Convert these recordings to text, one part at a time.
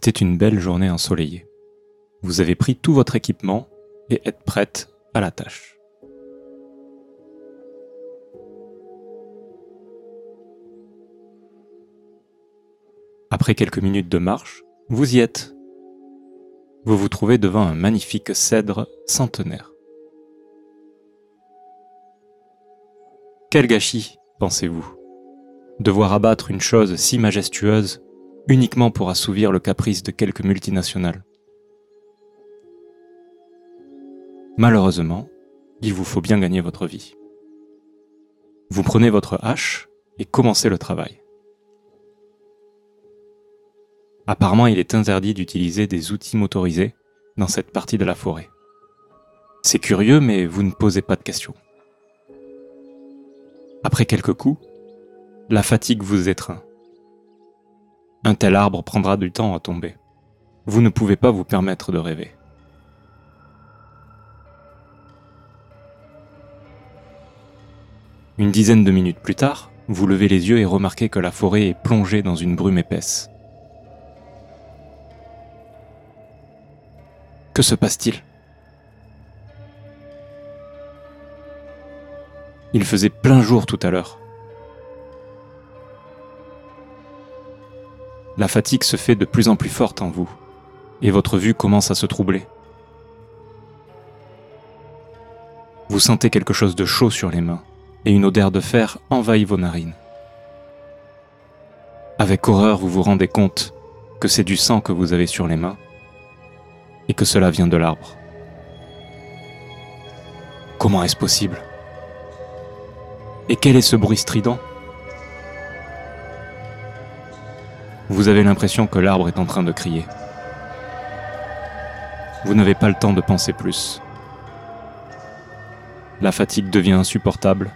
C'était une belle journée ensoleillée. Vous avez pris tout votre équipement et êtes prête à la tâche. Après quelques minutes de marche, vous y êtes. Vous vous trouvez devant un magnifique cèdre centenaire. Quel gâchis, pensez-vous, devoir abattre une chose si majestueuse uniquement pour assouvir le caprice de quelques multinationales. Malheureusement, il vous faut bien gagner votre vie. Vous prenez votre hache et commencez le travail. Apparemment, il est interdit d'utiliser des outils motorisés dans cette partie de la forêt. C'est curieux, mais vous ne posez pas de questions. Après quelques coups, la fatigue vous étreint. Un tel arbre prendra du temps à tomber. Vous ne pouvez pas vous permettre de rêver. Une dizaine de minutes plus tard, vous levez les yeux et remarquez que la forêt est plongée dans une brume épaisse. Que se passe-t-il? Il faisait plein jour tout à l'heure. La fatigue se fait de plus en plus forte en vous, et votre vue commence à se troubler. Vous sentez quelque chose de chaud sur les mains, et une odeur de fer envahit vos narines. Avec horreur, vous vous rendez compte que c'est du sang que vous avez sur les mains, et que cela vient de l'arbre. Comment est-ce possible? Et quel est ce bruit strident? Vous avez l'impression que l'arbre est en train de crier. Vous n'avez pas le temps de penser plus. La fatigue devient insupportable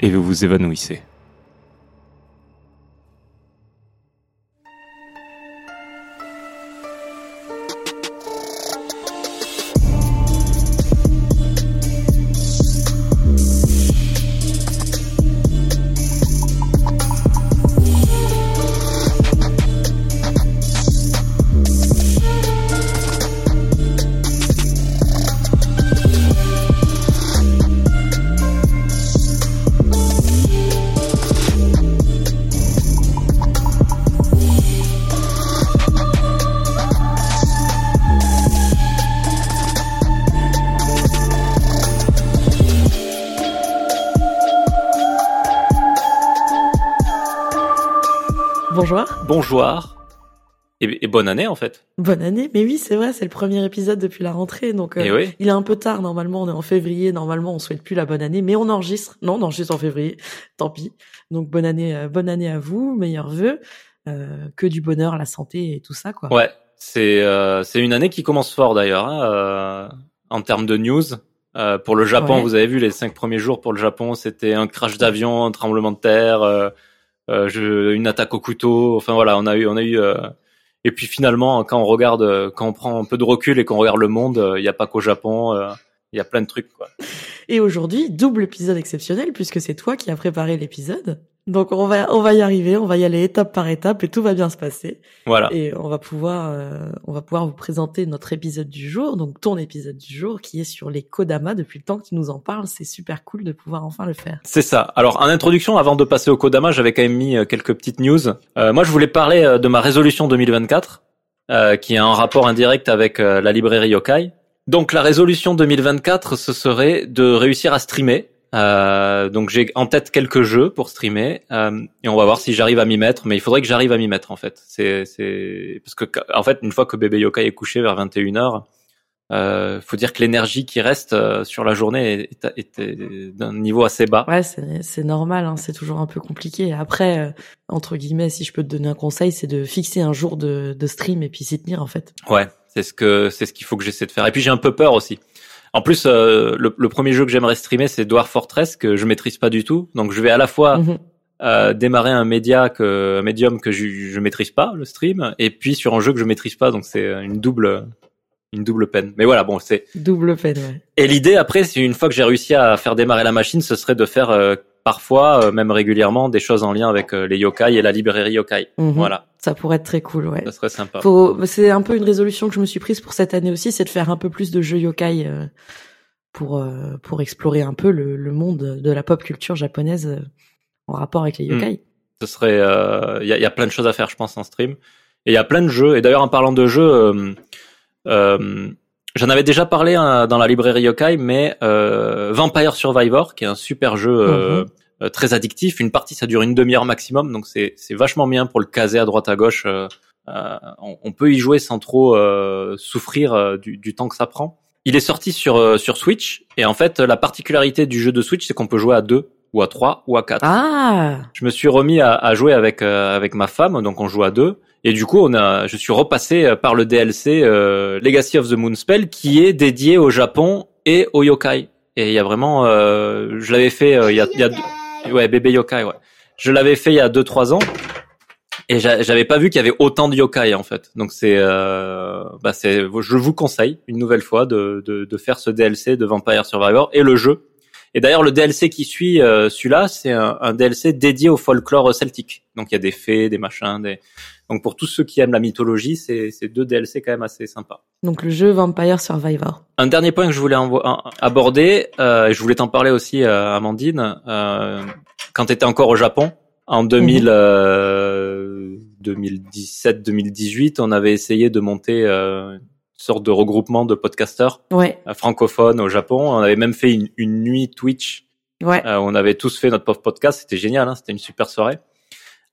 et vous vous évanouissez. Bonjour. Et, bonne année en fait. Bonne année, mais oui c'est vrai, c'est le premier épisode depuis la rentrée, donc euh, oui. il est un peu tard normalement, on est en février, normalement on souhaite plus la bonne année, mais on enregistre, non on enregistre en février, tant pis. Donc bonne année, euh, bonne année à vous, meilleurs vœux, euh, que du bonheur, la santé et tout ça quoi. Ouais, c'est c'est une année qui commence fort d'ailleurs hein, en termes de news. pour le Japon, vous avez vu les cinq premiers jours pour le Japon, c'était un crash d'avion, un tremblement de terre euh, je, une attaque au couteau. Enfin voilà, on a eu, on a eu. Euh, et puis finalement, quand on regarde, euh, quand on prend un peu de recul et qu'on regarde le monde, il n'y a pas qu'au Japon. Il y a plein de trucs quoi. Et aujourd'hui, double épisode exceptionnel puisque c'est toi qui as préparé l'épisode. Donc on va on va y arriver, on va y aller étape par étape et tout va bien se passer. Voilà. Et on va pouvoir euh, on va pouvoir vous présenter notre épisode du jour, donc ton épisode du jour qui est sur les Kodama depuis le temps que tu nous en parles, c'est super cool de pouvoir enfin le faire. C'est ça. Alors en introduction avant de passer au Kodama, j'avais quand même mis euh, quelques petites news. Euh, moi je voulais parler de ma résolution 2024 qui est un rapport indirect avec la librairie Yokai. Donc la résolution 2024 ce serait de réussir à streamer euh, donc j'ai en tête quelques jeux pour streamer euh, et on va voir si j'arrive à m'y mettre. Mais il faudrait que j'arrive à m'y mettre en fait. C'est c'est parce que en fait une fois que bébé Yokai est couché vers 21 h euh, faut dire que l'énergie qui reste euh, sur la journée est, est, d'un niveau assez bas. Ouais, c'est, c'est normal, hein, c'est toujours un peu compliqué. Après, euh, entre guillemets, si je peux te donner un conseil, c'est de fixer un jour de, de stream et puis s'y tenir en fait. Ouais, c'est ce que c'est ce qu'il faut que j'essaie de faire. Et puis j'ai un peu peur aussi. En plus, euh, le, premier jeu que j'aimerais streamer, c'est Dwarf Fortress que je maîtrise pas du tout. Donc, je vais à la fois mhm. euh, démarrer un média que un médium que je, je maîtrise pas, le stream, et puis sur un jeu que je maîtrise pas. Donc, c'est une double une double peine. Mais voilà, bon, c'est double peine. Ouais. Et l'idée après, c'est une fois que j'ai réussi à faire démarrer la machine, ce serait de faire euh, parfois, euh, même régulièrement, des choses en lien avec euh, les yokai et la librairie yokai. Mhm. Voilà, Ça pourrait être très cool, ouais. ça serait sympa. Faut, c'est un peu une résolution que je me suis prise pour cette année aussi, c'est de faire un peu plus de jeux yokai euh, pour euh, pour explorer un peu le, le monde de la pop culture japonaise euh, en rapport avec les Hmm. yokai. Ce serait, il y, a, y a plein de choses à faire, je pense, en stream. Et il y a plein de jeux. Et d'ailleurs, en parlant de jeux, j'en avais déjà parlé hein, dans la librairie yokai, mais Vampire Survivor, qui est un super jeu. euh, très addictif, une partie ça dure une demi-heure maximum, donc c'est c'est vachement bien pour le caser à droite à gauche. euh, on, on peut y jouer sans trop euh, souffrir du, du temps que ça prend. Il est sorti sur euh, sur Switch et en fait la particularité du jeu de Switch c'est qu'on peut jouer à deux ou à trois ou à quatre. Ah, Je me suis remis à, à jouer avec euh, avec ma femme, donc on joue à deux. Et du coup, on a, je suis repassé par le DLC euh, Legacy of the Moonspell, qui est dédié au Japon et au yokai. Et il y a vraiment, euh, je l'avais fait euh, il y a, y a deux- ouais, bébé yokai, ouais. Je l'avais fait il y a deux trois ans. Et j'a- j'avais pas vu qu'il y avait autant de yokai en fait. Donc c'est, euh, bah c'est, je vous conseille une nouvelle fois de, de, de faire ce DLC de Vampire Survivor et le jeu. Et d'ailleurs le DLC qui suit euh, celui-là, c'est un, un DLC dédié au folklore celtique. Donc il y a des fées, des machins, des. Donc pour tous ceux qui aiment la mythologie, c'est c'est deux DLC quand même assez sympas. donc le jeu Vampire Survivor. Un dernier point que je voulais aborder, euh, et je voulais t'en parler aussi, euh, Amandine, euh, quand tu étais encore au Japon, en 2000, euh, 2017-2018, on avait essayé de monter euh, une sorte de regroupement de podcasteurs Ouais, euh, francophones au Japon. On avait même fait une, une nuit Twitch ouais. euh, on avait tous fait notre pauvre podcast, c'était génial, hein, c'était une super soirée.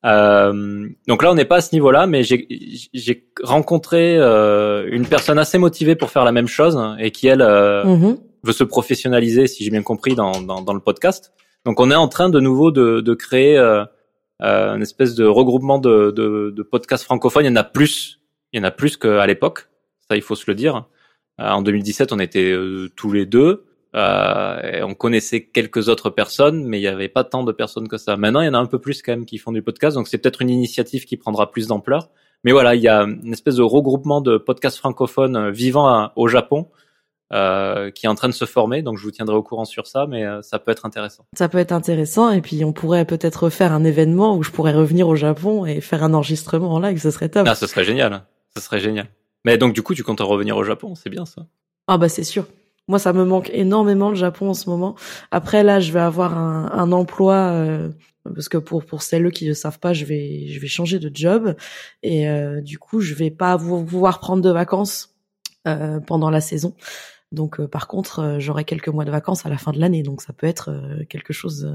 Euh, donc là, on n'est pas à ce niveau-là, mais j'ai rencontré euh, une personne assez motivée pour faire la même chose et qui elle euh, Mhm. veut se professionnaliser, si j'ai bien compris, dans, dans, dans le podcast. Donc on est en train de nouveau de, de créer euh, euh, une espèce de regroupement de, de, de podcasts francophones. Il y en a plus, il y en a plus qu'à l'époque. Ça, il faut se le dire. Euh, en 2017, on était tous les deux. Euh, et on connaissait quelques autres personnes, mais il n'y avait pas tant de personnes que ça. Maintenant, il y en a un peu plus quand même qui font du podcast, donc c'est peut-être une initiative qui prendra plus d'ampleur. Mais voilà, il y a une espèce de regroupement de podcasts francophones vivant à- au Japon euh, qui est en train de se former, donc je vous tiendrai au courant sur ça, mais euh, ça peut être intéressant. Ça peut être intéressant et puis on pourrait peut-être faire un événement où je pourrais revenir au Japon et faire un enregistrement en live, ce serait top. Ah, ce serait génial, ce serait génial. Mais donc du coup, tu comptes revenir au Japon, c'est bien ça? Ah bah c'est sûr. Moi, ça me manque énormément le Japon en ce moment. Après, là, je vais avoir un, emploi euh, parce que pour pour celles qui ne savent pas, je vais changer de job et euh, du coup, je vais pas pouvoir prendre de vacances euh, pendant la saison. Donc, par contre, j'aurai quelques mois de vacances à la fin de l'année. Donc, ça peut être quelque chose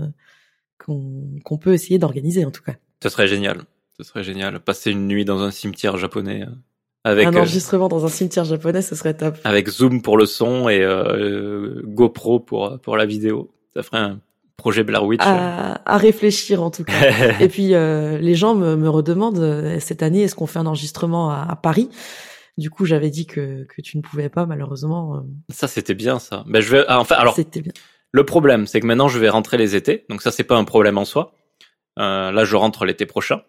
qu'on peut essayer d'organiser en tout cas. Ce serait génial, ce serait génial. Passer une nuit dans un cimetière japonais euh, avec un euh, enregistrement dans un cimetière japonais, ce serait top. avec Zoom pour le son et euh, GoPro pour pour la vidéo. Ça ferait un projet Blair Witch. À, à réfléchir en tout cas. Et puis euh, les gens me, me redemandent euh, cette année est-ce qu'on fait un enregistrement à, à Paris? Du coup, j'avais dit que que tu ne pouvais pas malheureusement. euh, ça c'était bien ça. Ben je vais ah, enfin alors c'était bien. Le problème, c'est que maintenant, je vais rentrer les étés. Donc ça, c'est pas un problème en soi. Euh, là, je rentre l'été prochain.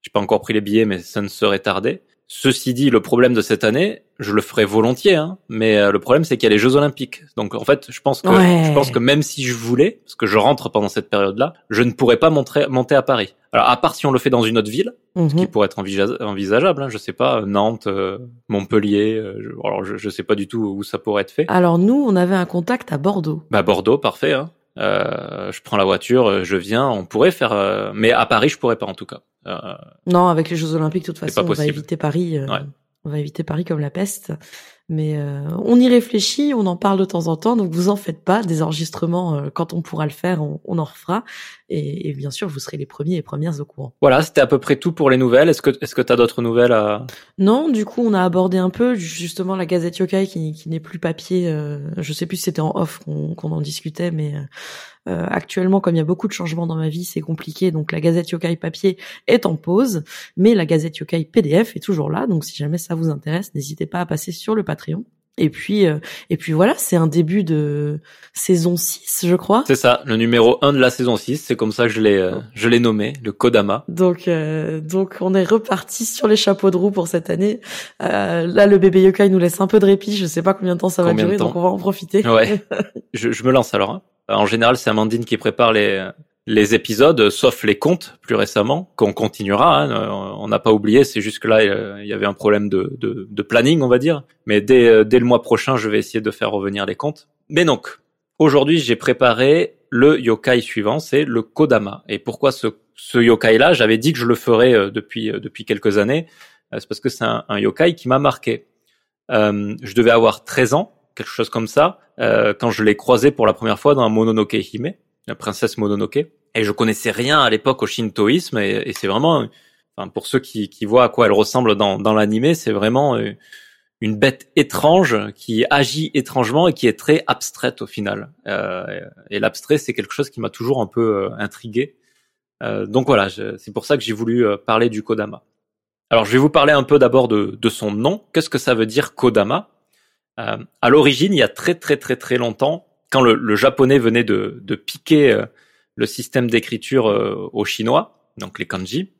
J'ai pas encore pris les billets, mais ça ne serait tardé. Ceci dit, le problème de cette année, je le ferai volontiers, hein, mais euh, le problème, c'est qu'il y a les Jeux Olympiques. Donc en fait, je pense que Ouais. je pense que même si je voulais, parce que je rentre pendant cette période-là, je ne pourrais pas montrer, monter à Paris. Alors à part si on le fait dans une autre ville, ce qui Mhm. pourrait être envisa- envisageable. Hein, je sais pas, Nantes, euh, Montpellier. euh, je, alors je, je sais pas du tout où ça pourrait être fait. Alors nous, on avait un contact à Bordeaux. Bah Bordeaux, parfait. Hein. Euh, je prends la voiture, euh, je viens. On pourrait faire, euh, mais à Paris, je pourrais pas en tout cas. Euh, Non, avec les Jeux Olympiques, de toute façon, on va éviter Paris. euh, Ouais. On va éviter Paris comme la peste. Mais euh, on y réfléchit, on en parle de temps en temps, donc vous en faites pas. Des enregistrements, quand on pourra le faire, on, on en refera. Et, et bien sûr, vous serez les premiers et premières au courant. voilà, c'était à peu près tout pour les nouvelles. Est-ce que est-ce que t'as d'autres nouvelles à... Non, du coup, on a abordé un peu justement la Gazette Yokai qui, qui n'est plus papier. euh, je sais plus si c'était en off qu'on qu'on en discutait, mais euh, euh, actuellement, comme il y a beaucoup de changements dans ma vie, c'est compliqué. Donc la Gazette Yokai papier est en pause, mais la Gazette Yokai PDF est toujours là. Donc si jamais ça vous intéresse, n'hésitez pas à passer sur le Patreon. Et puis, euh, et puis voilà, c'est un début de saison 6, je crois. C'est ça, le numéro 1 de la saison 6. C'est comme ça que je l'ai euh, je l'ai nommé, le Kodama. Donc, euh, donc on est reparti sur les chapeaux de roue pour cette année. Euh, là, le bébé yokai nous laisse un peu de répit. Je sais pas combien de temps ça va Combien durer, donc on va en profiter. Ouais. Je, je me lance alors. hein. En général, c'est Amandine qui prépare les les épisodes, sauf les contes plus récemment, qu'on continuera. Hein, on n'a pas oublié, c'est juste que là, il y avait un problème de, de, de planning, on va dire. Mais dès, dès le mois prochain, je vais essayer de faire revenir les contes. Mais donc, aujourd'hui, j'ai préparé le yokai suivant, c'est le Kodama. Et pourquoi ce, ce yokai-là? J'avais dit que je le ferais euh, depuis, euh, depuis quelques années. Euh, c'est parce que c'est un, un, yokai qui m'a marqué. Euh, je devais avoir 13 ans, quelque chose comme ça, euh, quand je l'ai croisé pour la première fois dans Mononoke Hime, la princesse Mononoke. Et je connaissais rien à l'époque au shintoïsme, et, c'est vraiment, enfin, pour ceux qui, qui, voient à quoi elle ressemble dans, dans l'animé, c'est vraiment une bête étrange qui agit étrangement et qui est très abstraite au final. Euh, et l'abstrait, c'est quelque chose qui m'a toujours un peu euh, intrigué. Euh, donc voilà, c'est pour ça que j'ai voulu euh, parler du Kodama. Alors je vais vous parler un peu d'abord de, de, son nom. Qu'est-ce que ça veut dire Kodama? Euh, À l'origine, il y a très très très très longtemps, quand le, le japonais venait de, de piquer euh, le système d'écriture aux Chinois, donc les kanji,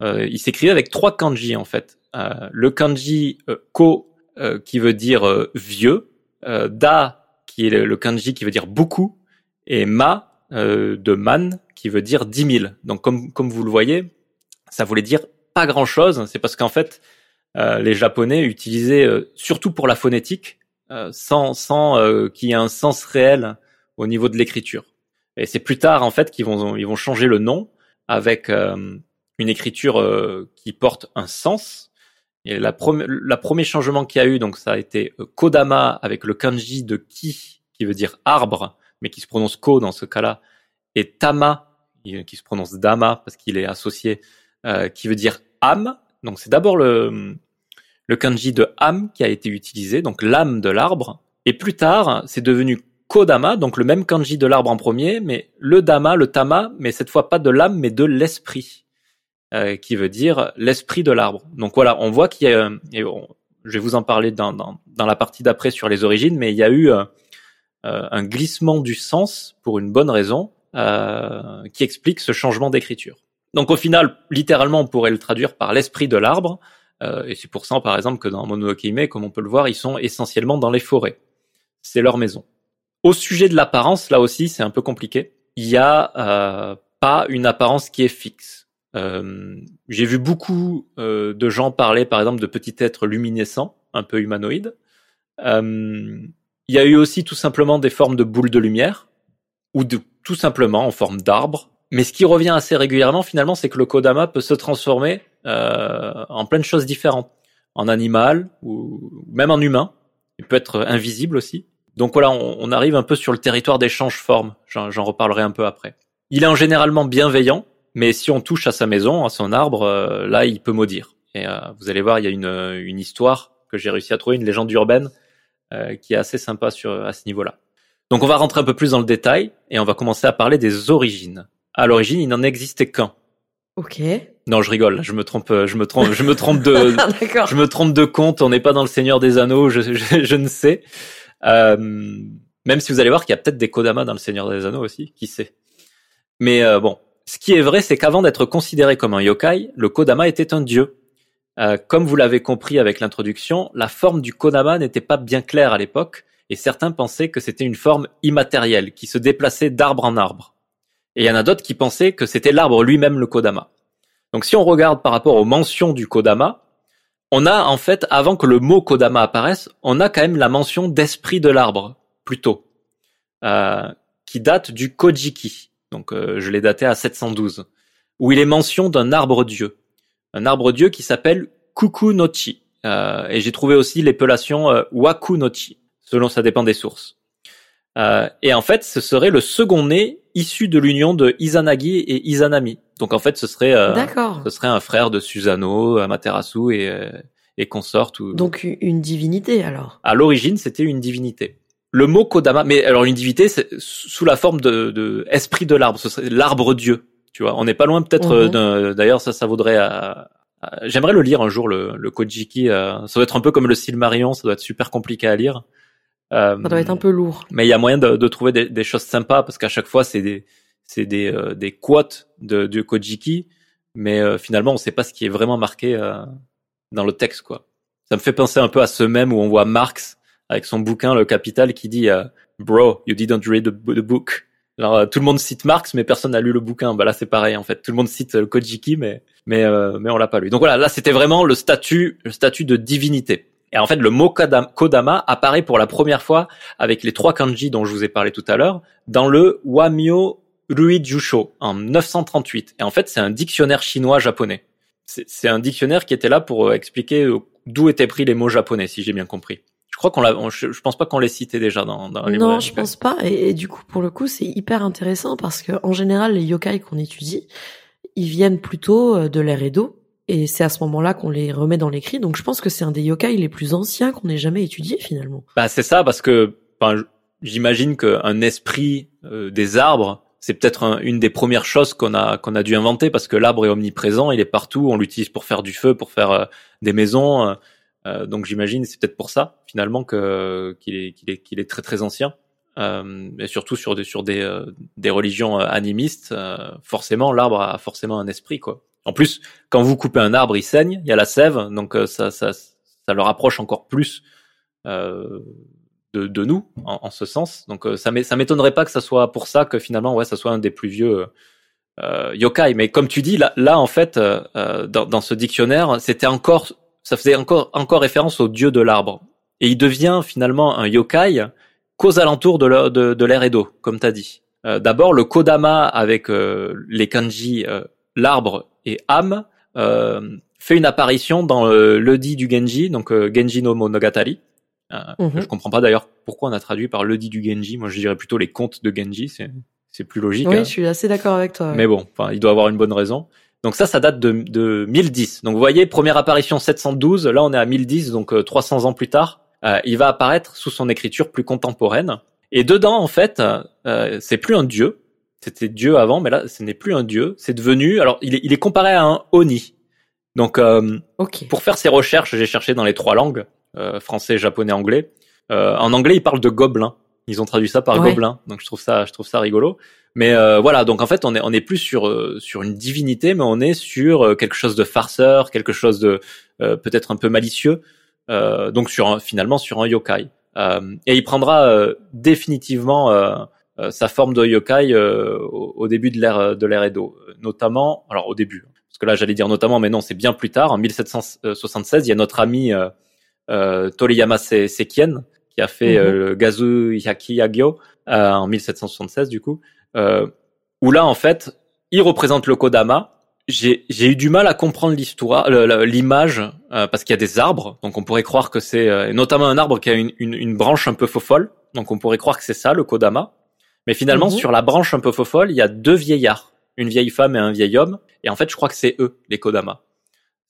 il s'écrivait avec trois kanji en fait. le kanji ko euh, qui veut dire euh, vieux, euh, da qui est le, kanji qui veut dire beaucoup, et ma de man qui veut dire dix mille. Donc comme comme vous le voyez, ça voulait dire pas grand chose. C'est parce qu'en fait les Japonais utilisaient surtout pour la phonétique sans sans qu'il y ait un sens réel au niveau de l'écriture. Et c'est plus tard en fait qu'ils vont ils vont changer le nom avec une écriture qui porte un sens et la, la premier changement qu'il y a eu, donc ça a été euh, Kodama avec le kanji de ki, qui veut dire arbre, mais qui se prononce ko dans ce cas-là, et Tama, qui se prononce Dama parce qu'il est associé, euh, qui veut dire âme. Donc c'est d'abord le, le kanji de âme qui a été utilisé, donc l'âme de l'arbre. Et plus tard, c'est devenu Kodama, donc le même kanji de l'arbre en premier, mais le Dama, le Tama, mais cette fois pas de l'âme, mais de l'esprit. Euh, qui veut dire l'esprit de l'arbre. Donc voilà, on voit qu'il y a, et je vais vous en parler dans, dans, dans la partie d'après sur les origines, mais il y a eu euh, euh un glissement du sens pour une bonne raison euh, qui explique ce changement d'écriture. Donc au final, littéralement, on pourrait le traduire par l'esprit de l'arbre, euh, et c'est pour ça, par exemple, que dans Mononoke comme on peut le voir, ils sont essentiellement dans les forêts. C'est leur maison. Au sujet de l'apparence, là aussi, c'est un peu compliqué. Il y a pas une apparence qui est fixe euh, j'ai vu beaucoup euh, de gens parler, par exemple, de petits êtres luminescents, un peu humanoïdes. Euh, il y a eu aussi tout simplement des formes de boules de lumière, ou de, tout simplement en forme d'arbre. Mais ce qui revient assez régulièrement, finalement, c'est que le Kodama peut se transformer euh, en plein de choses différentes. En animal, ou même en humain. Il peut être invisible aussi. Donc voilà, on, on arrive un peu sur le territoire des changes-formes. J'en reparlerai un peu après. Il est en généralement bienveillant, mais si on touche à sa maison, à son arbre, euh, là, il peut maudire. Et euh, vous allez voir, il y a une, une histoire que j'ai réussi à trouver, une légende urbaine, euh, qui est assez sympa sur, à ce niveau-là. Donc on va rentrer un peu plus dans le détail et on va commencer à parler des origines. À l'origine, il n'en existait qu'un. Ok. Non, je rigole. Je me trompe. Je me trompe. Je me trompe de. je me trompe de compte. On n'est pas dans le Seigneur des Anneaux. Je, je, je ne sais. Euh, même si vous allez voir qu'il y a peut-être des Kodama dans le Seigneur des Anneaux aussi. Qui sait. Mais euh, bon, ce qui est vrai, c'est qu'avant d'être considéré comme un yokai, le Kodama était un dieu. Euh, comme vous l'avez compris avec l'introduction, la forme du Kodama n'était pas bien claire à l'époque, et certains pensaient que c'était une forme immatérielle, qui se déplaçait d'arbre en arbre. Et il y en a d'autres qui pensaient que c'était l'arbre lui-même le Kodama. Donc si on regarde par rapport aux mentions du Kodama, on a en fait, avant que le mot Kodama apparaisse, on a quand même la mention d'esprit de l'arbre, plutôt, euh, qui date du Kojiki. Donc euh, je l'ai daté à 712, où il est mention d'un arbre dieu, un arbre dieu qui s'appelle Kukunochi. Euh, et j'ai trouvé aussi l'épellation euh, Wakunochi, selon ça dépend des sources. Euh, et en fait, ce serait le second né issu de l'union de Izanagi et Izanami. Donc en fait, ce serait euh, ce serait un frère de Susanoo, Amaterasu et et consort. Ou... Donc une divinité alors. À l'origine, c'était une divinité le mot Kodama, mais alors une divinité, c'est sous la forme de, de esprit de l'arbre, ce serait l'arbre dieu. Tu vois, on n'est pas loin peut-être. Mhm. D'ailleurs, ça, ça vaudrait. À, J'aimerais le lire un jour, le, le Kojiki. Euh, ça doit être un peu comme le Silmarillion, ça doit être super compliqué à lire. Euh, ça doit être un peu lourd. Mais il y a moyen de, de trouver des, des, choses sympas parce qu'à chaque fois, c'est des c'est des, euh, des quotes de, du Kojiki, mais euh, finalement, on sait pas ce qui est vraiment marqué dans le texte, quoi. Ça me fait penser un peu à ce même où on voit Marx avec son bouquin Le Capital qui dit euh, Bro, you didn't read the, book. Alors, euh, tout le monde cite Marx, mais personne n'a lu le bouquin. Bah là, c'est pareil en fait. Tout le monde cite le Kojiki, mais mais euh, mais on l'a pas lu. Donc voilà, là, c'était vraiment le statut le statut de divinité. Et en fait, le mot Kodama apparaît pour la première fois avec les trois kanji dont je vous ai parlé tout à l'heure dans le Wamyo Ruijusho en 938. Et en fait, c'est un dictionnaire chinois-japonais. C'est un dictionnaire qui était là pour euh, expliquer d'où étaient pris les mots japonais, si j'ai bien compris. Je crois qu'on l'a, je, pense pas qu'on les citait déjà dans, dans les Non, je pense pas. Et, du coup, pour le coup, c'est hyper intéressant parce que en général, les yokai qu'on étudie, ils viennent plutôt euh, de l'ère Edo. Et c'est à ce moment-là qu'on les remet dans l'écrit. Donc je pense que c'est un des yokai les plus anciens qu'on ait jamais étudié finalement. Bah c'est ça parce que j'imagine qu'un esprit euh, des arbres c'est peut-être une des premières choses qu'on a qu'on a dû inventer parce que l'arbre est omniprésent, il est partout, on l'utilise pour faire du feu, pour faire euh, des maisons. Euh, donc j'imagine c'est peut-être pour ça finalement que qu'il est qu'il est qu'il est très très ancien. et surtout sur des sur des des religions animistes, forcément l'arbre a forcément un esprit quoi. En plus, quand vous coupez un arbre, il saigne, il y a la sève, donc ça ça ça le rapproche encore plus de, de nous en, en, ce sens. Donc euh, ça m'étonnerait pas que ça soit pour ça que finalement ouais ça soit un des plus vieux euh, yokai. Mais comme tu dis là, là en fait euh, euh, dans, dans, ce dictionnaire c'était encore ça faisait encore encore référence au dieu de l'arbre et il devient finalement un yokai qu'aux alentours de l'ère de, de Edo comme tu as dit. Euh, d'abord le kodama avec les kanji l'arbre et âme fait une apparition dans le dit du Genji donc Genji no Monogatari euh, mhm. Je comprends pas d'ailleurs pourquoi on a traduit par le dit du Genji. Moi, je dirais plutôt les contes de Genji. C'est c'est plus logique. Oui, hein. je suis assez d'accord avec toi. Mais bon, enfin, il doit avoir une bonne raison. Donc ça, ça date de, de 1010. Donc vous voyez, première apparition 712. Là, on est à 1010, donc 300 euh, ans plus tard. Euh, il va apparaître sous son écriture plus contemporaine. Et dedans, en fait, euh, c'est plus un dieu. C'était dieu avant, mais là, ce n'est plus un dieu. C'est devenu. Alors, il est, il est comparé à un oni. Donc, euh, pour faire ces recherches, j'ai cherché dans les trois langues. Euh, français, japonais, anglais. Euh, en anglais, ils parlent de gobelins. Ils ont traduit ça par gobelin, donc je trouve ça, je trouve ça rigolo. Mais euh, voilà, donc en fait, on est on est plus sur sur une divinité, mais on est sur quelque chose de farceur, quelque chose de peut-être un peu malicieux. donc sur finalement sur un yokai. et il prendra définitivement sa forme de yokai au, au, début de l'ère de l'ère Edo, notamment. Alors au début, parce que là j'allais dire notamment, mais non, c'est bien plus tard. En 1776, il y a notre ami euh, Toriyama Sekien, qui a fait mhm. euh, Gazu Yaki Yagyo euh, en 1776 du coup, où là en fait, il représente le Kodama. J'ai eu du mal à comprendre l'histoire, l'image, parce qu'il y a des arbres, donc on pourrait croire que c'est notamment un arbre qui a une, une, une branche un peu faux-folle, donc on pourrait croire que c'est ça le Kodama. Mais finalement, mhm. sur la branche un peu faux-folle, il y a deux vieillards, une vieille femme et un vieil homme, et en fait, je crois que c'est eux les Kodama.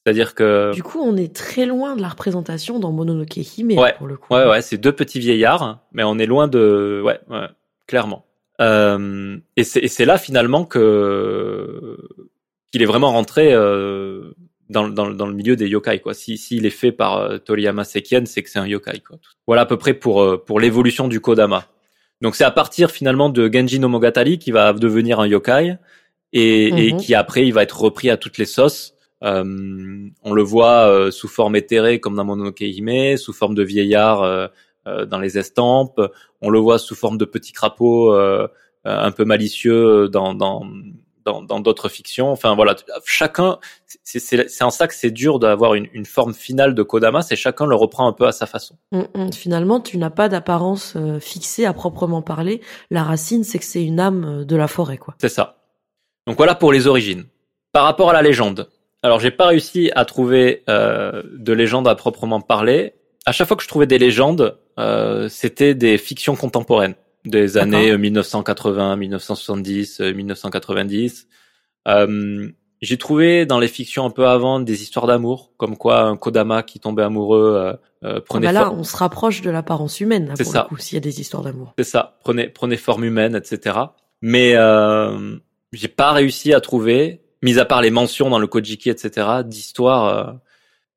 C'est-à-dire que du coup, on est très loin de la représentation dans Mononoke Hime ouais, pour le coup. Ouais, ouais, c'est deux petits vieillards, mais on est loin de, ouais, ouais clairement. Euh, et c'est là finalement que qu'il est vraiment rentré euh, dans, dans, dans, le milieu des yokai quoi. Si s'il est fait par euh, Toriyama Sekien, c'est que c'est un yokai quoi. Voilà à peu près pour euh, pour l'évolution du Kodama. Donc c'est à partir finalement de Genji no Mogatari qui va devenir un yokai et, et mhm. qui après il va être repris à toutes les sauces euh, on le voit euh, sous forme éthérée comme dans Mononoke Hime, sous forme de vieillard euh, dans les estampes. On le voit sous forme de petits crapauds un peu malicieux dans dans dans d'autres fictions. Enfin voilà, chacun, c'est en ça que c'est dur d'avoir une, une, forme finale de Kodama, c'est chacun le reprend un peu à sa façon. Mm, mm. Finalement, tu n'as pas d'apparence fixée à proprement parler. La racine, c'est que c'est une âme de la forêt, quoi. C'est ça. Donc voilà pour les origines. Par rapport à la légende, alors, j'ai pas réussi à trouver euh, de légendes à proprement parler. À chaque fois que je trouvais des légendes, euh, c'était des fictions contemporaines des années 1980, 1970, 1990. Euh, j'ai trouvé dans les fictions un peu avant des histoires d'amour, comme quoi un Kodama qui tombait amoureux euh, euh prenait. Ah bah là, on se rapproche de l'apparence humaine. C'est ça. S'il y a des histoires d'amour. C'est ça. Prenait prenait forme humaine, etc. Mais euh, j'ai pas réussi à trouver mis à part les mentions dans le Kojiki, etc., d'histoire. Euh.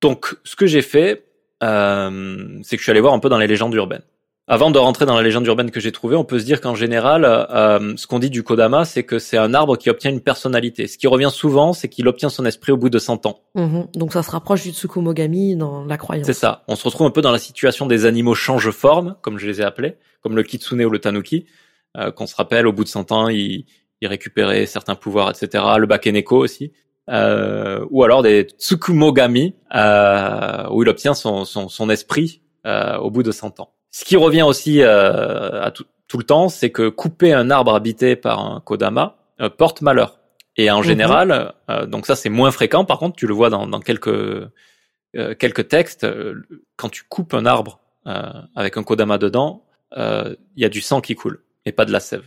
Donc, ce que j'ai fait, euh, c'est que je suis allé voir un peu dans les légendes urbaines. Avant de rentrer dans la légende urbaine que j'ai trouvée, on peut se dire qu'en général, euh, ce qu'on dit du Kodama, c'est que c'est un arbre qui obtient une personnalité. Ce qui revient souvent, c'est qu'il obtient son esprit au bout de 100 ans. Mhm. Donc ça se rapproche du Tsukumogami dans la croyance. C'est ça. On se retrouve un peu dans la situation des animaux change forme, comme je les ai appelés, comme le Kitsune ou le Tanuki. qu'on se rappelle, au bout de 100 ans, il, il récupérait certains pouvoirs, etc. Le Bakeneko aussi. Euh, ou alors des Tsukumogami, euh, où il obtient son, son, son esprit euh, au bout de 100 ans. Ce qui revient aussi euh, à tout, tout, le temps, c'est que couper un arbre habité par un Kodama euh, porte malheur. Et en mhm. général, euh, donc ça c'est moins fréquent. Par contre, tu le vois dans, dans quelques quelques textes. quand tu coupes un arbre avec un Kodama dedans, il y a du sang qui coule et pas de la sève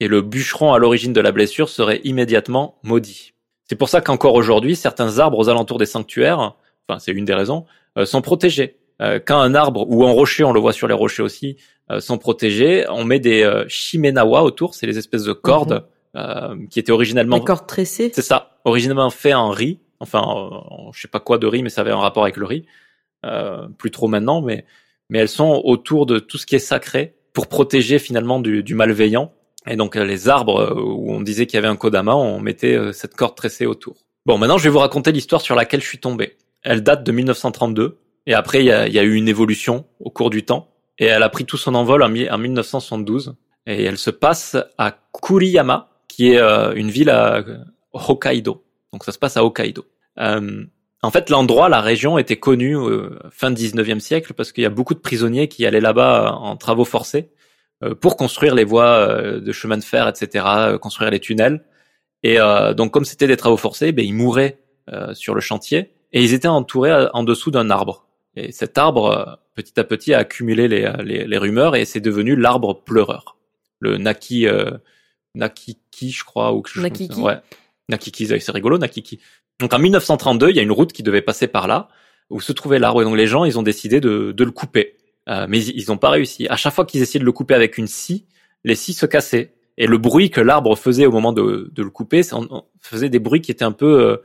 et le bûcheron à l'origine de la blessure serait immédiatement maudit. C'est pour ça qu'encore aujourd'hui, certains arbres aux alentours des sanctuaires, enfin c'est une des raisons, euh, sont protégés. Euh, quand un arbre ou un rocher, on le voit sur les rochers aussi, euh, sont protégés, on met des shimenawa autour, c'est les espèces de cordes mhm. qui étaient originellement... Des cordes tressées C'est ça, originellement fait en riz, enfin je sais pas quoi de riz, mais ça avait un rapport avec le riz, plus trop maintenant, mais, mais elles sont autour de tout ce qui est sacré pour protéger finalement du, du malveillant et donc euh, les arbres euh, où on disait qu'il y avait un kodama, on mettait euh, cette corde tressée autour. Bon, maintenant je vais vous raconter l'histoire sur laquelle je suis tombé. Elle date de 1932 et après il y a, eu une évolution au cours du temps et elle a pris tout son envol en, 1972 et elle se passe à Kuriyama qui est une ville à Hokkaido. Donc ça se passe à Hokkaido. en fait, l'endroit, la région était connue fin 19e siècle parce qu'il y a beaucoup de prisonniers qui allaient là-bas en travaux forcés euh, pour construire les voies euh, de chemin de fer, etc., euh, construire les tunnels. Et donc, comme c'était des travaux forcés, ben, ils mouraient sur le chantier et ils étaient entourés en dessous d'un arbre. Et cet arbre, petit à petit, a accumulé les, les, les rumeurs et c'est devenu l'arbre pleureur. Le Naki, Nakiki, je crois, ou quelque Nakiki. Ouais. Nakiki, c'est rigolo, Nakiki. Donc en 1932, il y a une route qui devait passer par là, où se trouvait l'arbre. Et donc les gens, ils ont décidé de, de le couper. Euh, mais ils n'ont pas réussi. À chaque fois qu'ils essayaient de le couper avec une scie, les scies se cassaient. Et le bruit que l'arbre faisait au moment de, de le couper, ça faisait des bruits qui étaient un peu euh,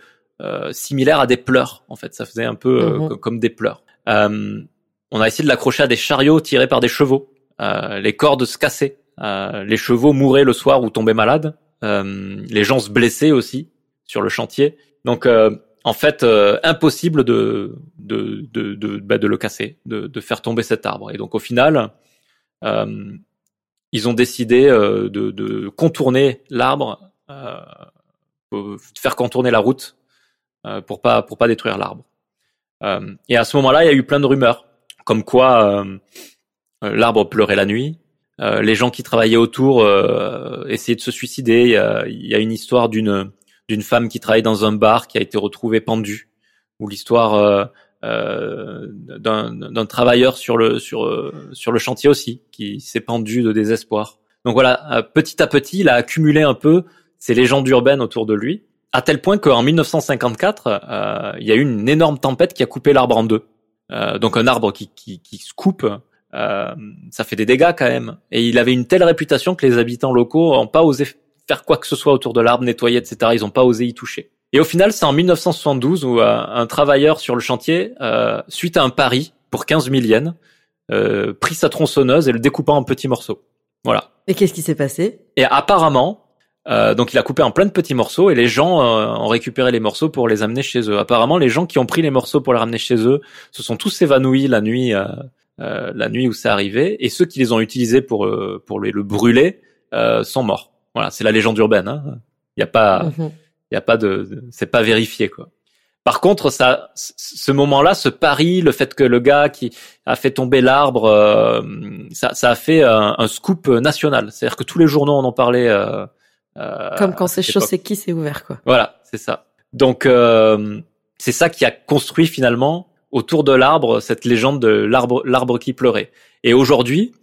euh, similaires à des pleurs. En fait, ça faisait un peu mhm. comme des pleurs. On a essayé de l'accrocher à des chariots tirés par des chevaux. les cordes se cassaient. les chevaux mouraient le soir ou tombaient malades. les gens se blessaient aussi sur le chantier. Donc en fait euh, impossible de de de de, bah, de le casser, de, de, faire tomber cet arbre. Et donc au final, euh, ils ont décidé euh, de, de, contourner l'arbre, euh, faire contourner la route euh, pour pas pour pas détruire l'arbre. Et à ce moment-là, il y a eu plein de rumeurs, comme quoi l'arbre pleurait la nuit. les gens qui travaillaient autour essayaient de se suicider. Il y a, une histoire d'une d'une femme qui travaille dans un bar qui a été retrouvée pendue, ou l'histoire euh, euh, d'un travailleur sur le sur euh, sur le chantier aussi qui s'est pendu de désespoir. Donc voilà, petit à petit, il a accumulé un peu ces légendes urbaines autour de lui, à tel point qu'en 1954, il y a eu une énorme tempête qui a coupé l'arbre en deux. donc un arbre qui, qui, qui se coupe, ça fait des dégâts quand même. Et il avait une telle réputation que les habitants locaux n'ont pas osé faire quoi que ce soit autour de l'arbre, nettoyer, etc. Ils n'ont pas osé y toucher. Et au final, c'est en 1972 où euh, un travailleur sur le chantier, euh, suite à un pari pour 15 000 yens, euh, prit sa tronçonneuse et le découpa en petits morceaux. Voilà. Et qu'est-ce qui s'est passé? Et apparemment, euh, donc il a coupé en plein de petits morceaux et les gens euh, ont récupéré les morceaux pour les amener chez eux. Apparemment, les gens qui ont pris les morceaux pour les ramener chez eux se sont tous évanouis la nuit, la nuit où c'est arrivé, et ceux qui les ont utilisés pour pour le, le brûler sont morts. Voilà, c'est la légende urbaine. Hein. Il n'y a pas, mhm. il y a pas de, c'est pas vérifié quoi. Par contre, ça, ce moment-là, ce pari, le fait que le gars qui a fait tomber l'arbre, euh, ça, ça, a fait un, scoop national. C'est-à-dire que tous les journaux en ont parlé. Euh, euh Comme quand c'est chaud, c'est qui, c'est ouvert, quoi. Voilà, c'est ça. Donc, euh, c'est ça qui a construit finalement autour de l'arbre cette légende de l'arbre, l'arbre qui pleurait. Et aujourd'hui,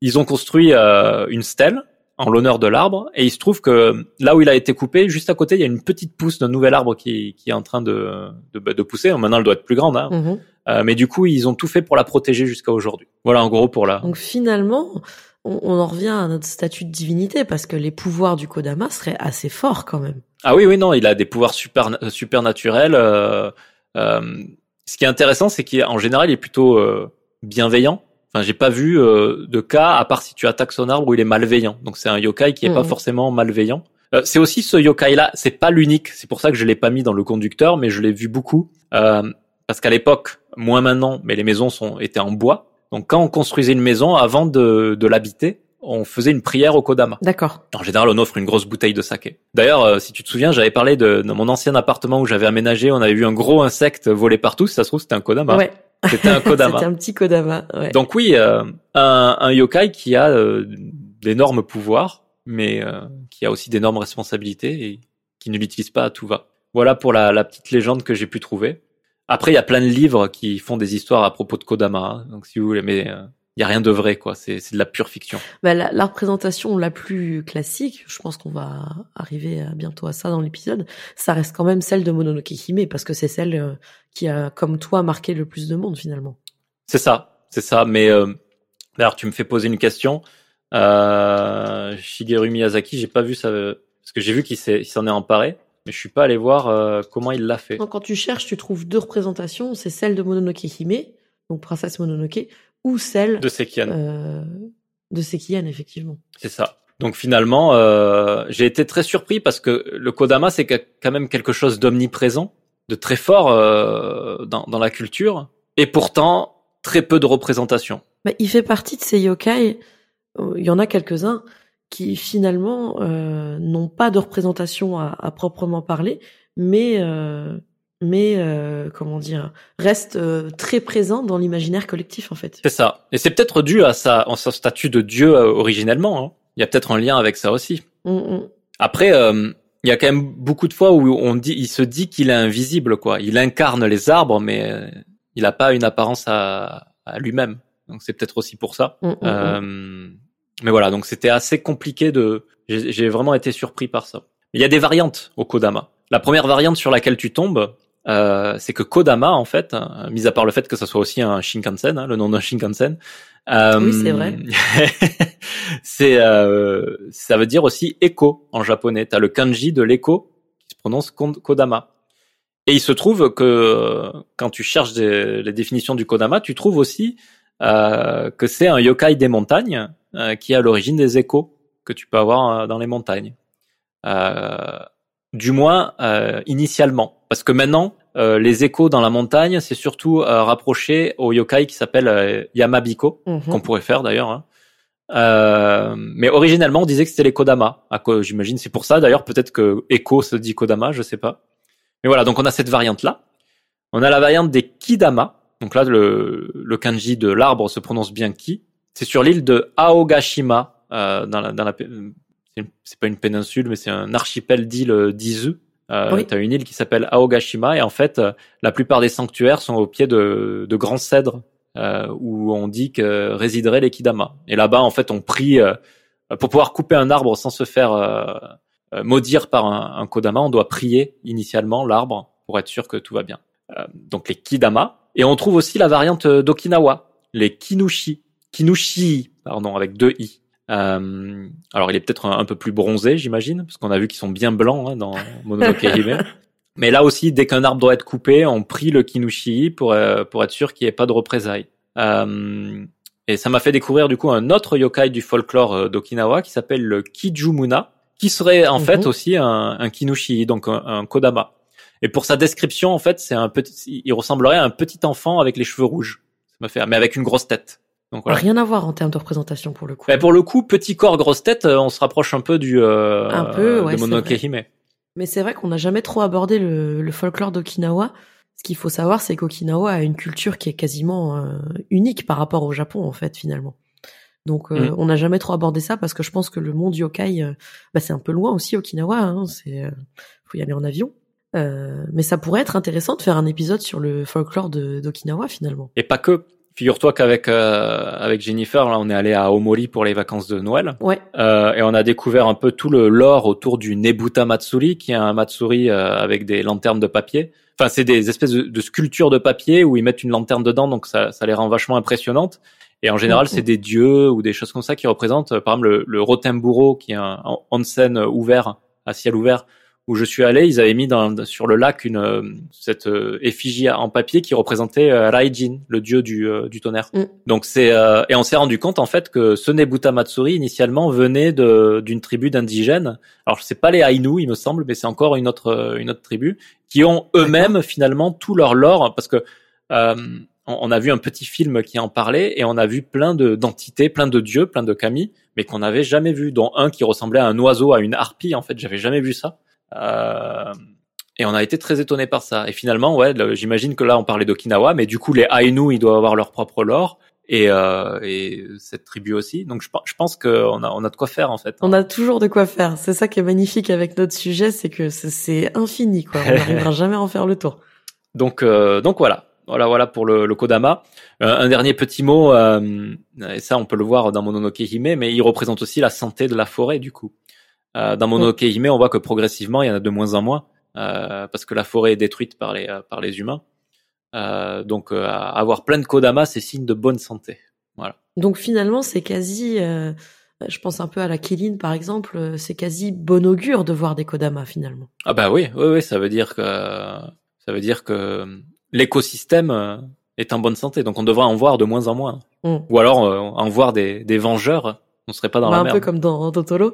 ils ont construit une stèle en l'honneur de l'arbre. Et il se trouve que là où il a été coupé, juste à côté, il y a une petite pousse d'un nouvel arbre qui, qui est en train de, de, bah, de pousser. Maintenant, elle doit être plus grande. Hein. Mhm. Euh, mais du coup, ils ont tout fait pour la protéger jusqu'à aujourd'hui. Voilà, en gros, pour la. Donc finalement, on, on, en revient à notre statut de divinité parce que les pouvoirs du Kodama seraient assez forts quand même. Ah oui, oui, non, il a des pouvoirs super, super naturels. Euh, euh, ce qui est intéressant, c'est qu'en général, il est plutôt euh, bienveillant. Enfin, j'ai pas vu euh, de cas à part si tu attaques son arbre où il est malveillant. Donc c'est un yokai qui est pas mhm. forcément malveillant. Euh, c'est aussi ce yokai là, c'est pas l'unique. C'est pour ça que je l'ai pas mis dans le conducteur, mais je l'ai vu beaucoup euh, parce qu'à l'époque, moins maintenant, mais les maisons sont étaient en bois. Donc quand on construisait une maison, avant de, de l'habiter, on faisait une prière au Kodama. D'accord. En général, on offre une grosse bouteille de saké. D'ailleurs, euh, si tu te souviens, j'avais parlé de, de, mon ancien appartement où j'avais aménagé, on avait vu un gros insecte voler partout. Si ça se trouve, c'était un Kodama. Ouais. C'était un Kodama. c'était un petit Kodama. Ouais. Donc oui, euh, un, un, yokai qui a euh, d'énormes pouvoirs, mais euh, qui a aussi d'énormes responsabilités et qui ne l'utilise pas à tout va. Voilà pour la, la petite légende que j'ai pu trouver. Après, il y a plein de livres qui font des histoires à propos de Kodama. Hein. Donc si vous voulez, mais il y a rien de vrai quoi c'est de la pure fiction bah, la, la, représentation la plus classique je pense qu'on va arriver à, bientôt à ça dans l'épisode ça reste quand même celle de Mononoke Hime parce que c'est celle euh, qui a comme toi marqué le plus de monde finalement c'est ça c'est ça mais euh, alors tu me fais poser une question euh, Shigeru Miyazaki j'ai pas vu ça parce que j'ai vu qu'il s'en est, emparé mais je suis pas allé voir euh, comment il l'a fait. Donc, quand tu cherches, tu trouves deux représentations. C'est celle de Mononoke Hime, donc princesse Mononoke, ou celle de Sekian. Euh, de Sekian, effectivement. C'est ça. Donc finalement, euh, j'ai été très surpris parce que le Kodama, c'est quand même quelque chose d'omniprésent, de très fort euh, dans, dans, la culture, et pourtant très peu de représentation. Bah, il fait partie de ces yokai, euh, il y en a quelques-uns, qui finalement euh, n'ont pas de représentation à, à proprement parler, mais euh, mais euh, comment dire reste euh, très présent dans l'imaginaire collectif en fait. C'est ça. Et c'est peut-être dû à sa, en sa statut de dieu euh, originellement. Hein. Il y a peut-être un lien avec ça aussi. Mm, mm. Après, euh, il y a quand même beaucoup de fois où on dit, il se dit qu'il est invisible, quoi. Il incarne les arbres, mais il n'a pas une apparence à, à lui-même. Donc c'est peut-être aussi pour ça. Mm, mais voilà, donc c'était assez compliqué de. J'ai vraiment été surpris par ça. Il y a des variantes au Kodama. La première variante sur laquelle tu tombes, euh, c'est que Kodama, en fait, hein, mis à part le fait que ça soit aussi un Shinkansen, hein, le nom d'un Shinkansen. Euh, oui, c'est vrai. c'est, euh, ça veut dire aussi écho en japonais. T'as le kanji de l'écho qui se prononce Kodama. Et il se trouve que quand tu cherches des, les définitions du Kodama, tu trouves aussi euh, que c'est un yokai des montagnes euh, qui est à l'origine des échos que tu peux avoir euh, dans les montagnes. Euh, du moins euh, initialement. Parce que maintenant, euh, les échos dans la montagne, c'est surtout euh, rapproché au yokai qui s'appelle euh, Yamabiko, Mhm. qu'on pourrait faire d'ailleurs. hein. Euh, mais originellement, on disait que c'était les Kodama. À quoi- J'imagine c'est pour ça. D'ailleurs, peut-être que Echo se dit Kodama, je sais pas. Mais voilà, donc on a cette variante-là. On a la variante des Kidama. Donc là, le, le kanji de l'arbre se prononce bien Ki. C'est sur l'île de Aogashima, euh, dans la, dans la, c'est pas une péninsule, mais c'est un archipel d'îles euh, d'Izu. Euh, Oui. T'as une île qui s'appelle Aogashima et en fait, euh, la plupart des sanctuaires sont au pied de, de grands cèdres euh, où on dit que résideraient les Kidama. Et là-bas, en fait, on prie euh, pour pouvoir couper un arbre sans se faire euh, euh, maudire par un, un Kodama. On doit prier initialement l'arbre pour être sûr que tout va bien. Euh, donc les Kidama. Et on trouve aussi la variante d'Okinawa, les Kinushi. Kinushi, pardon, avec deux i. Euh, alors il est peut-être un, un peu plus bronzé, j'imagine, parce qu'on a vu qu'ils sont bien blancs hein, dans Mononoke Hime. Mais là aussi, dès qu'un arbre doit être coupé, on prie le Kinushi pour, euh, pour être sûr qu'il n'y ait pas de représailles. Euh, et ça m'a fait découvrir du coup un autre yokai du folklore euh, d'Okinawa qui s'appelle le Kijumuna, qui serait en Mhm. fait aussi un, un Kinushi, donc un, un Kodama. Et pour sa description, en fait, c'est un petit, il ressemblerait à un petit enfant avec les cheveux rouges. Ça m'a fait, mais avec une grosse tête. Donc voilà. Rien à voir en termes de représentation pour le coup. Ben, pour le coup, petit corps, grosse tête, euh, on se rapproche un peu du euh, Un peu, ouais, de Mononoke. Hime. Mais c'est vrai qu'on n'a jamais trop abordé le, le folklore d'Okinawa. Ce qu'il faut savoir, c'est qu'Okinawa a une culture qui est quasiment euh, unique par rapport au Japon, en fait, finalement. Donc, euh, Mm. on n'a jamais trop abordé ça parce que je pense que le monde yokai, euh, bah, c'est un peu loin aussi, Okinawa. Hein, c'est, euh, faut y aller en avion. Euh, mais ça pourrait être intéressant de faire un épisode sur le folklore d'Okinawa, finalement. Et pas que. Figure-toi qu'avec euh, avec Jennifer, là, on est allé à Omori pour les vacances de Noël. Ouais. Euh, et on a découvert un peu tout le lore autour du Nebuta Matsuri, qui est un Matsuri euh, avec des lanternes de papier. Enfin, c'est des espèces de, de sculptures de papier où ils mettent une lanterne dedans, donc ça, ça les rend vachement impressionnantes. Et en général, c'est des dieux ou des choses comme ça qui représentent, euh, par exemple, le, le Rotemburo, qui est un onsen ouvert, à ciel ouvert, où je suis allé, ils avaient mis dans, sur le lac une euh, cette euh, effigie en papier qui représentait euh, Raijin, le dieu du, euh, du tonnerre. Mm. Donc c'est euh, et on s'est rendu compte en fait que ce Nebuta Matsuri initialement venait de d'une tribu d'indigènes. Alors c'est pas les Ainu, il me semble, mais c'est encore une autre une autre tribu qui ont eux-mêmes finalement tout leur lore parce que euh, on, a vu un petit film qui en parlait et on a vu plein de d'entités, plein de dieux, plein de kami, mais qu'on n'avait jamais vu, dont un qui ressemblait à un oiseau, à une harpie. En fait, j'avais jamais vu ça. Euh, et on a été très étonné par ça. Et finalement, ouais, j'imagine que là, on parlait d'Okinawa, mais du coup, les Ainu, ils doivent avoir leur propre lore. Et, euh, et cette tribu aussi. Donc je, je pense qu'on a, on a de quoi faire en fait. On a toujours de quoi faire. C'est ça qui est magnifique avec notre sujet, c'est que c'est infini. Quoi. On n'arrivera jamais à en faire le tour. Donc, euh, donc voilà. Voilà, voilà pour le, le Kodama. Euh, un dernier petit mot, euh, et ça on peut le voir dans Mononoke Hime, mais il représente aussi la santé de la forêt du coup. Euh, dans Mononoke Hime, on voit que progressivement il y en a de moins en moins parce que la forêt est détruite par les par les humains. donc avoir plein de Kodama, c'est signe de bonne santé. Voilà. Donc finalement, c'est quasi, je pense un peu à la Kéline par exemple, c'est quasi bon augure de voir des Kodama finalement. Ah bah oui, oui, oui, ça veut dire que ça veut dire que l'écosystème euh, est en bonne santé. Donc on devrait en voir de moins en moins. Mm. Ou alors euh, en voir des, des vengeurs. On serait pas dans bah, la un merde. Un peu comme dans Totoro,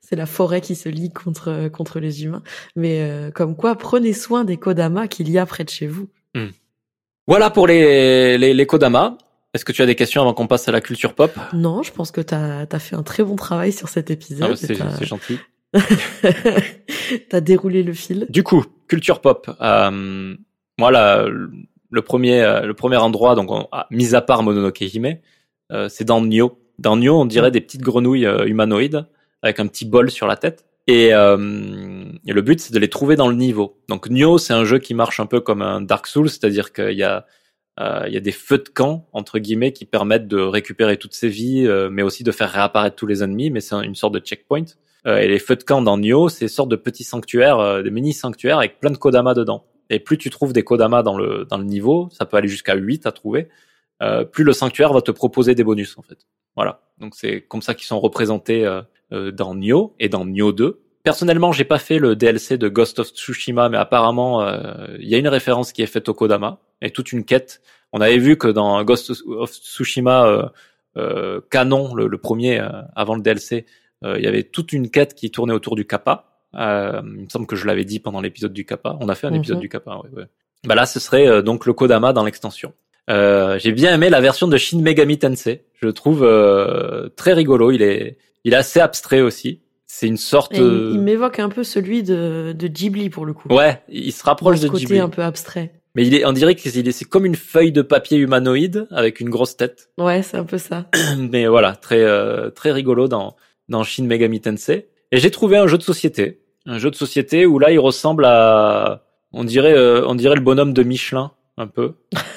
c'est la forêt qui se lie contre contre les humains. Mais euh, comme quoi, prenez soin des Kodama qu'il y a près de chez vous. Mm. Voilà pour les, les, les Kodama. Est-ce que tu as des questions avant qu'on passe à la culture pop? Non, je pense que tu as, as, fait un très bon travail sur cet épisode. Ah, c'est gentil. T'as déroulé le fil. Du coup, culture pop. Euh, moi, le premier, euh, le premier endroit, donc mis à part Mononoke Hime, euh, c'est dans Nioh. Dans Nioh, on dirait des petites grenouilles euh, humanoïdes avec un petit bol sur la tête. Et, euh, et le but, c'est de les trouver dans le niveau. Donc Nioh, c'est un jeu qui marche un peu comme un Dark Souls, c'est-à-dire qu'il y a euh, il y a des feux de camp entre guillemets qui permettent de récupérer toutes ses vies, mais aussi de faire réapparaître tous les ennemis. Mais c'est une sorte de checkpoint. et les feux de camp dans Nioh, c'est une sorte de petits sanctuaires, des mini sanctuaires avec plein de kodama dedans. Et plus tu trouves des Kodama dans le, dans le niveau, ça peut aller jusqu'à 8 à trouver, euh, plus le sanctuaire va te proposer des bonus en fait. Voilà. Donc c'est comme ça qu'ils sont représentés euh, euh, dans Nioh et dans Nioh 2. Personnellement, j'ai pas fait le DLC de Ghost of Tsushima, mais apparemment il y a une référence qui est faite au Kodama et toute une quête. On avait vu que dans Ghost of Tsushima canon, le, le premier avant le DLC, il y avait toute une quête qui tournait autour du Kappa. Euh, il me semble que je l'avais dit pendant l'épisode du Kappa. On a fait un épisode mhm. du Kappa. Ouais, ouais. Bah là, ce serait euh, donc le Kodama dans l'extension. Euh, j'ai bien aimé la version de Shin Megami Tensei. Je le trouve euh, très rigolo. Il est, il est assez abstrait aussi. C'est une sorte. il, m'évoque un peu celui de, de Ghibli pour le coup. Ouais, il se rapproche de côté Ghibli. un peu abstrait. Mais il est, on dirait que c'est comme une feuille de papier humanoïde avec une grosse tête. Ouais, c'est un peu ça. Mais voilà, très très rigolo dans dans Shin Megami Tensei. Et j'ai trouvé un jeu de société un jeu de société où là il ressemble à on dirait euh, on dirait le bonhomme de Michelin un peu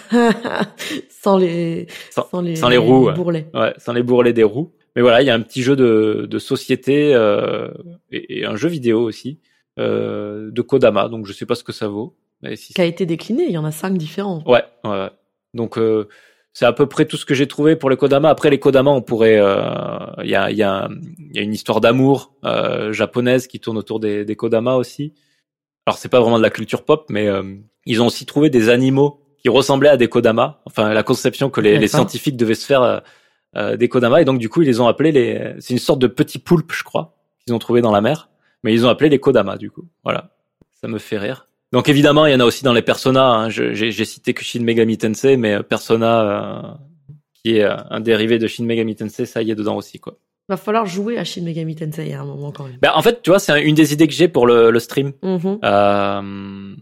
sans les sans, les, sans les roues bourrelets. Ouais. sans les bourrelets des roues mais voilà il y a un petit jeu de, de société euh, et, un jeu vidéo aussi euh, de Kodama donc je sais pas ce que ça vaut mais si qui a été décliné il y en a cinq différents ouais ouais donc euh, c'est à peu près tout ce que j'ai trouvé pour les Kodama. Après les Kodama, on pourrait, euh, il y, a, y, a, y, a, une histoire d'amour euh, japonaise qui tourne autour des, des Kodama aussi. Alors c'est pas vraiment de la culture pop, mais euh, ils ont aussi trouvé des animaux qui ressemblaient à des Kodama. Enfin la conception que les, les scientifiques devaient se faire des Kodama, et donc du coup ils les ont appelés les. C'est une sorte de petit poulpe, je crois, qu'ils ont trouvé dans la mer, mais ils ont appelé les Kodama du coup. Voilà, ça me fait rire. Donc évidemment, il y en a aussi dans les Persona. Hein. J'ai cité que Shin Megami Tensei, mais euh, Persona, euh, qui est euh, un dérivé de Shin Megami Tensei, ça y est dedans aussi, quoi. Va falloir jouer à Shin Megami Tensei à un moment quand même. Ben, en fait, tu vois, c'est une des idées que j'ai pour le, le stream. Euh,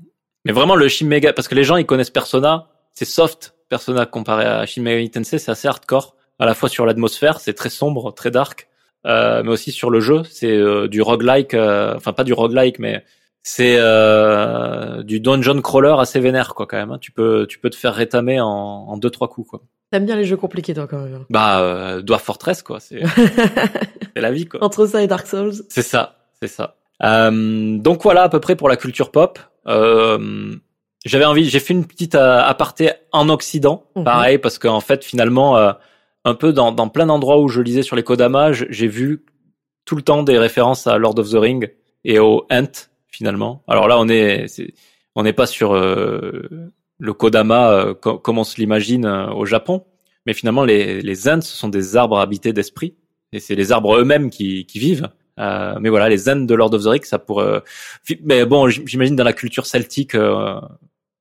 mais vraiment, le Shin Megami, parce que les gens, ils connaissent Persona, c'est soft, Persona comparé à Shin Megami Tensei, c'est assez hardcore. À la fois sur l'atmosphère, c'est très sombre, très dark, euh, mais aussi sur le jeu, c'est du roguelike, enfin pas du roguelike, mais c'est euh, du dungeon crawler assez vénère quoi quand même. Hein. Tu peux tu peux te faire rétamer en, en deux trois coups quoi. T'aimes bien les jeux compliqués toi quand même. Hein. Bah euh, Dwarf Fortress quoi, c'est la vie quoi. Entre ça et Dark Souls. C'est ça, c'est ça. Euh, donc voilà à peu près pour la culture pop. Euh, j'avais envie, j'ai fait une petite euh, aparté en Occident, mhm. pareil parce qu'en fait finalement euh, un peu dans, dans plein d'endroits où je lisais sur les Kodama, j'ai vu tout le temps des références à Lord of the Ring et au Ant finalement. Alors là, on est, on n'est pas sur euh, le Kodama euh, comme on se l'imagine euh, au Japon, mais finalement les, les ce sont des arbres habités d'esprit, et c'est les arbres eux-mêmes qui, qui vivent. Mais voilà, les Indes de Lord of the Rings, ça pourrait. Mais bon, j'imagine dans la culture celtique,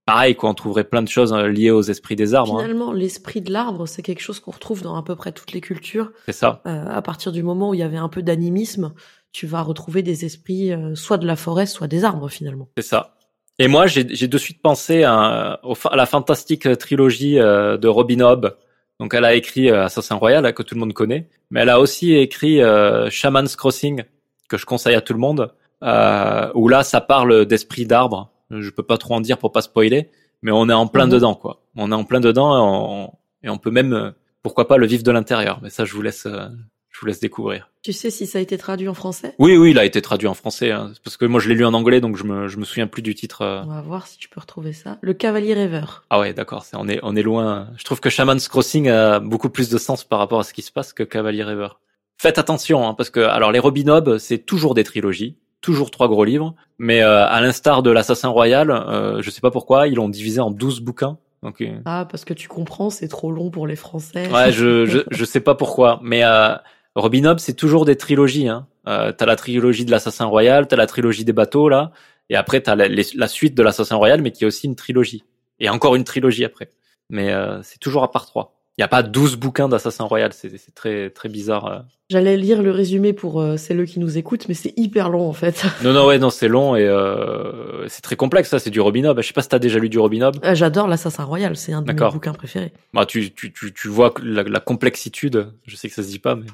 pareil, quoi, on trouverait plein de choses euh, liées aux esprits des arbres. hein. Finalement, l'esprit de l'arbre, c'est quelque chose qu'on retrouve dans à peu près toutes les cultures. C'est ça. Euh, à partir du moment où il y avait un peu d'animisme, tu vas retrouver des esprits euh, soit de la forêt, soit des arbres finalement. C'est ça. Et moi, j'ai de suite pensé à, à la fantastique trilogie euh, de Robin Hobb. Donc, elle a écrit euh, Assassin Royal, que tout le monde connaît, mais elle a aussi écrit euh, Shaman's Crossing, que je conseille à tout le monde, euh, où là, ça parle d'esprit d'arbre. Je peux pas trop en dire pour pas spoiler, mais on est en plein Mhm. dedans, quoi. On est en plein dedans et on, et on peut même, euh, pourquoi pas, le vivre de l'intérieur. Mais ça, je vous laisse, euh, je vous laisse découvrir. Tu sais si ça a été traduit en français? Oui, oui, il a été traduit en français, hein, parce que moi, je l'ai lu en anglais, donc je me, je me souviens plus du titre. euh, On va voir si tu peux retrouver ça. Le Cavalier Rêveur. Ah ouais, d'accord, on est on est loin. Je trouve que Shaman's Crossing a beaucoup plus de sens par rapport à ce qui se passe que Cavalier Rêveur. Faites attention, hein, parce que alors les Robin c'est toujours des trilogies, toujours trois gros livres, mais euh, à l'instar de l'Assassin Royal, euh, je sais pas pourquoi, ils l'ont divisé en 12 bouquins. Donc euh, Ah, parce que tu comprends, c'est trop long pour les Français. ouais, je, je je sais pas pourquoi, mais euh, Robin Hobb, c'est toujours des trilogies. Hein. Euh, t'as la trilogie de l'Assassin Royal, t'as la trilogie des bateaux là, et après t'as la, la suite de l'Assassin Royal, mais qui est aussi une trilogie. Et encore une trilogie après. Mais euh, c'est toujours à part trois. Il y a pas 12 bouquins d'Assassin Royal, c'est très très bizarre. euh. J'allais lire le résumé pour euh, celles qui nous écoutent, mais c'est hyper long en fait. Non non ouais non c'est long et euh, c'est très complexe ça, c'est du Robin Hobb. Je sais pas si t'as déjà lu du Robin Hobb. Ah, J'adore l'Assassin Royal, c'est un de mes bouquins préférés. Bah tu tu tu tu vois la, la complexitude. Je sais que ça se dit pas mais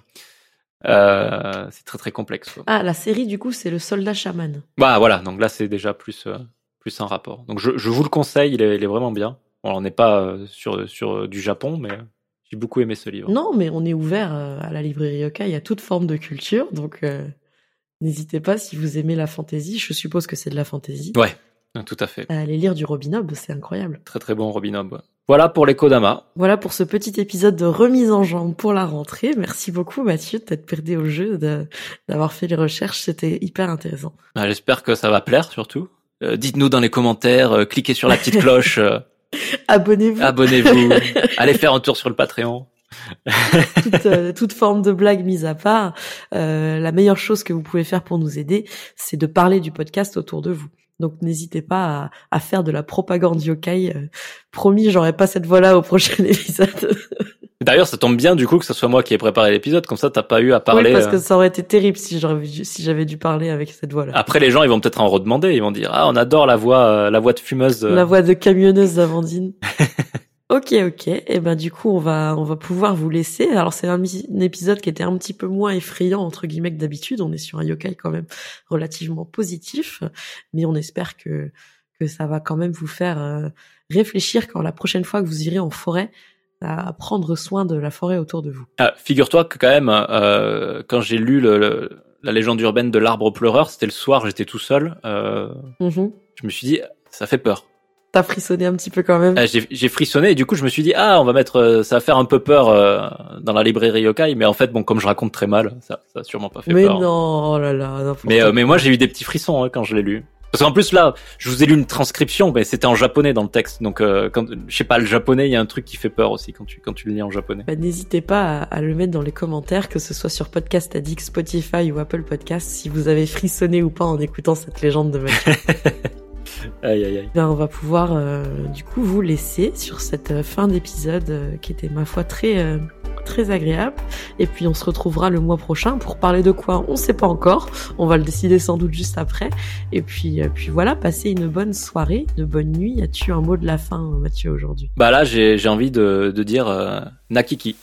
euh, c'est très très complexe. quoi. Ah, la série du coup, c'est le Soldat Chaman. Bah voilà, donc là c'est déjà plus euh, plus un rapport. Donc je, je vous le conseille, il est, il est vraiment bien. Bon, on n'est pas euh, sur sur euh, du Japon, mais euh, j'ai beaucoup aimé ce livre. Non, mais on est ouvert à la librairie Yokai à toute forme de culture, donc euh, n'hésitez pas si vous aimez la fantasy. Je suppose que c'est de la fantasy. Ouais, tout à fait. À aller lire du Robin Hobb, c'est incroyable. Très très bon Robin Hobb. ouais. Voilà pour les Kodama. Voilà pour ce petit épisode de remise en jambe pour la rentrée. Merci beaucoup Mathieu de t'être perdu au jeu, d'avoir fait les recherches, c'était hyper intéressant. Ah, J'espère que ça va plaire surtout. Euh, Dites-nous dans les commentaires, euh, cliquez sur la petite cloche, Abonnez-vous. abonnez-vous, allez faire un tour sur le Patreon. toute, euh, toute forme de blague mise à part, euh, la meilleure chose que vous pouvez faire pour nous aider, c'est de parler du podcast autour de vous. Donc n'hésitez pas à, à faire de la propagande yokai. Euh, promis, j'aurai pas cette voix-là au prochain épisode. D'ailleurs, ça tombe bien du coup que ce soit moi qui ai préparé l'épisode, comme ça t'as pas eu à parler. oui, parce euh, que ça aurait été terrible si j'aurais dû- si j'avais dû parler avec cette voix-là. Après les gens ils vont peut-être en redemander, ils vont dire ah on adore la voix euh, la voix de fumeuse. euh. La voix de camionneuse d'Amandine. ok, ok. Et ben du coup, on va on va pouvoir vous laisser. Alors c'est un, épisode qui était un petit peu moins effrayant entre guillemets que d'habitude. On est sur un yokai quand même relativement positif, mais on espère que que ça va quand même vous faire euh, réfléchir quand la prochaine fois que vous irez en forêt à prendre soin de la forêt autour de vous. Ah, Figure-toi que quand même, euh, quand j'ai lu le, le- la légende urbaine de l'arbre pleureur, c'était le soir, j'étais tout seul. euh, Mhm. je me suis dit, ça fait peur. T'as frissonné un petit peu quand même. Ah, j'ai frissonné et du coup, je me suis dit, ah, on va mettre, euh, ça va faire un peu peur euh, dans la librairie yokai, mais en fait, bon, comme je raconte très mal, ça, ça a sûrement pas fait mais peur. non, oh là là. Mais, mais moi, j'ai eu des petits frissons hein, quand je l'ai lu. Parce qu'en plus là, je vous ai lu une transcription, mais c'était en japonais dans le texte. Donc, euh, quand, je sais pas, le japonais, il y a un truc qui fait peur aussi quand tu quand tu le lis en japonais. Bah, N'hésitez pas à, à le mettre dans les commentaires, que ce soit sur Podcast Addict, Spotify ou Apple Podcast, si vous avez frissonné ou pas en écoutant cette légende de Mathieu. Aïe aïe aïe. Ben, on va pouvoir euh, du coup vous laisser sur cette euh, fin d'épisode euh, qui était ma foi très euh, très agréable. Et puis on se retrouvera le mois prochain pour parler de quoi On sait pas encore. On va le décider sans doute juste après. Et puis euh, puis voilà, passez une bonne soirée, une bonne nuit. As-tu un mot de la fin, Mathieu, aujourd'hui? Bah là, j'ai j'ai envie de, de dire euh, Nakiki.